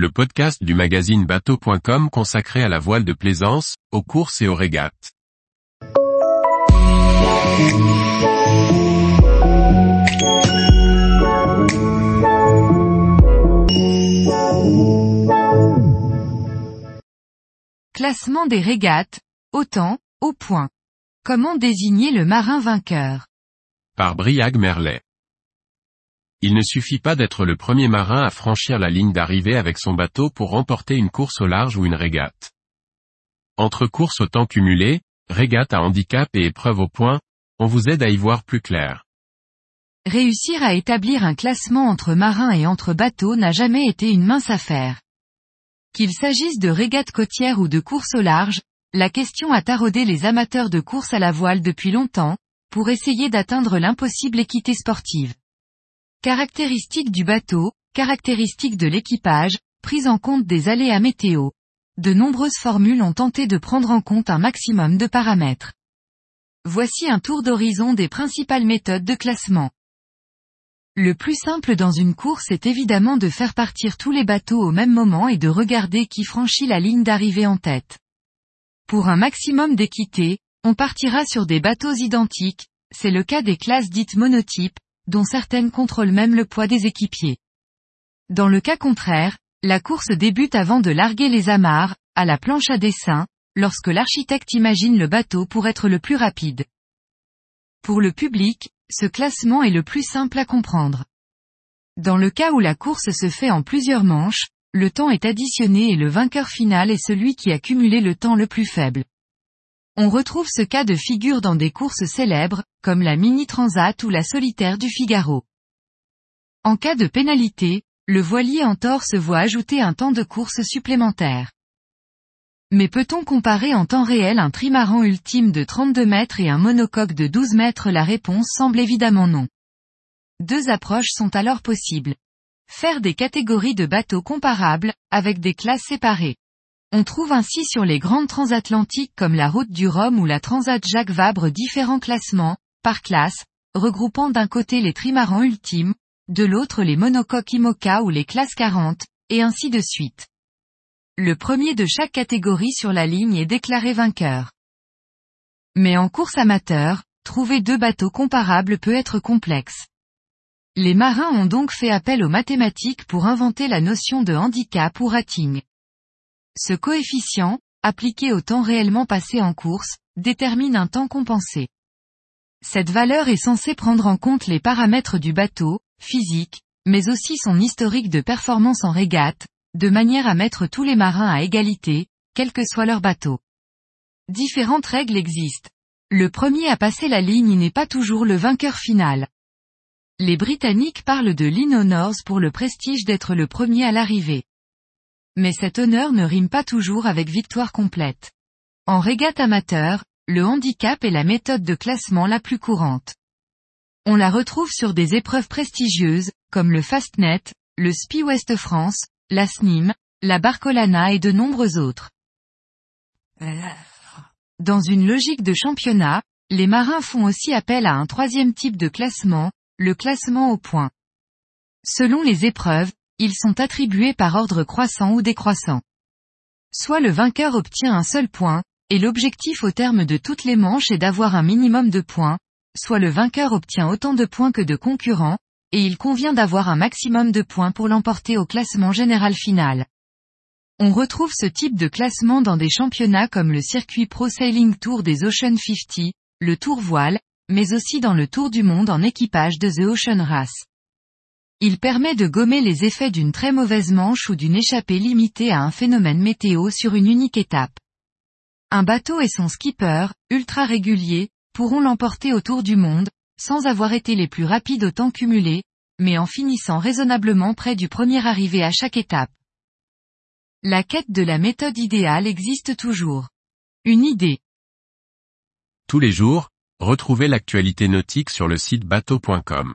le podcast du magazine bateau.com consacré à la voile de plaisance, aux courses et aux régates. Classement des régates, au temps, au point. Comment désigner le marin vainqueur? Par Briag Merlet. Il ne suffit pas d'être le premier marin à franchir la ligne d'arrivée avec son bateau pour remporter une course au large ou une régate. Entre courses au temps cumulé, régate à handicap et épreuve au point, on vous aide à y voir plus clair. Réussir à établir un classement entre marins et entre bateaux n'a jamais été une mince affaire. Qu'il s'agisse de régates côtières ou de courses au large, la question a taraudé les amateurs de course à la voile depuis longtemps, pour essayer d'atteindre l'impossible équité sportive. Caractéristiques du bateau, caractéristiques de l'équipage, prise en compte des aléas météo. De nombreuses formules ont tenté de prendre en compte un maximum de paramètres. Voici un tour d'horizon des principales méthodes de classement. Le plus simple dans une course est évidemment de faire partir tous les bateaux au même moment et de regarder qui franchit la ligne d'arrivée en tête. Pour un maximum d'équité, on partira sur des bateaux identiques, c'est le cas des classes dites monotypes, dont certaines contrôlent même le poids des équipiers. Dans le cas contraire, la course débute avant de larguer les amarres, à la planche à dessin, lorsque l'architecte imagine le bateau pour être le plus rapide. Pour le public, ce classement est le plus simple à comprendre. Dans le cas où la course se fait en plusieurs manches, le temps est additionné et le vainqueur final est celui qui a cumulé le temps le plus faible. On retrouve ce cas de figure dans des courses célèbres, comme la Mini Transat ou la Solitaire du Figaro. En cas de pénalité, le voilier en tort se voit ajouter un temps de course supplémentaire. Mais peut-on comparer en temps réel un trimaran ultime de 32 mètres et un monocoque de 12 mètres? La réponse semble évidemment non. Deux approches sont alors possibles. Faire des catégories de bateaux comparables, avec des classes séparées. On trouve ainsi sur les grandes transatlantiques comme la route du Rhum ou la Transat Jacques Vabre différents classements, par classe, regroupant d'un côté les trimarans ultimes, de l'autre les monocoques IMOCA ou les classes 40, et ainsi de suite. Le premier de chaque catégorie sur la ligne est déclaré vainqueur. Mais en course amateur, trouver deux bateaux comparables peut être complexe. Les marins ont donc fait appel aux mathématiques pour inventer la notion de handicap ou rating. Ce coefficient, appliqué au temps réellement passé en course, détermine un temps compensé. Cette valeur est censée prendre en compte les paramètres du bateau, physique, mais aussi son historique de performance en régate, de manière à mettre tous les marins à égalité, quel que soit leur bateau. Différentes règles existent. Le premier à passer la ligne n'est pas toujours le vainqueur final. Les Britanniques parlent de lean honors pour le prestige d'être le premier à l'arrivée. Mais cet honneur ne rime pas toujours avec victoire complète. En régate amateur, le handicap est la méthode de classement la plus courante. On la retrouve sur des épreuves prestigieuses, comme le Fastnet, le Spi West France, la SNIM, la Barcolana et de nombreux autres. Dans une logique de championnat, les marins font aussi appel à un troisième type de classement, le classement au point. Selon les épreuves, ils sont attribués par ordre croissant ou décroissant. Soit le vainqueur obtient un seul point, et l'objectif au terme de toutes les manches est d'avoir un minimum de points, soit le vainqueur obtient autant de points que de concurrents, et il convient d'avoir un maximum de points pour l'emporter au classement général final. On retrouve ce type de classement dans des championnats comme le circuit Pro Sailing Tour des Ocean 50, le Tour Voile, mais aussi dans le Tour du Monde en équipage de The Ocean Race. Il permet de gommer les effets d'une très mauvaise manche ou d'une échappée limitée à un phénomène météo sur une unique étape. Un bateau et son skipper, ultra réguliers, pourront l'emporter autour du monde, sans avoir été les plus rapides au temps cumulé, mais en finissant raisonnablement près du premier arrivé à chaque étape. La quête de la méthode idéale existe toujours. Une idée. Tous les jours, retrouvez l'actualité nautique sur le site bateau.com.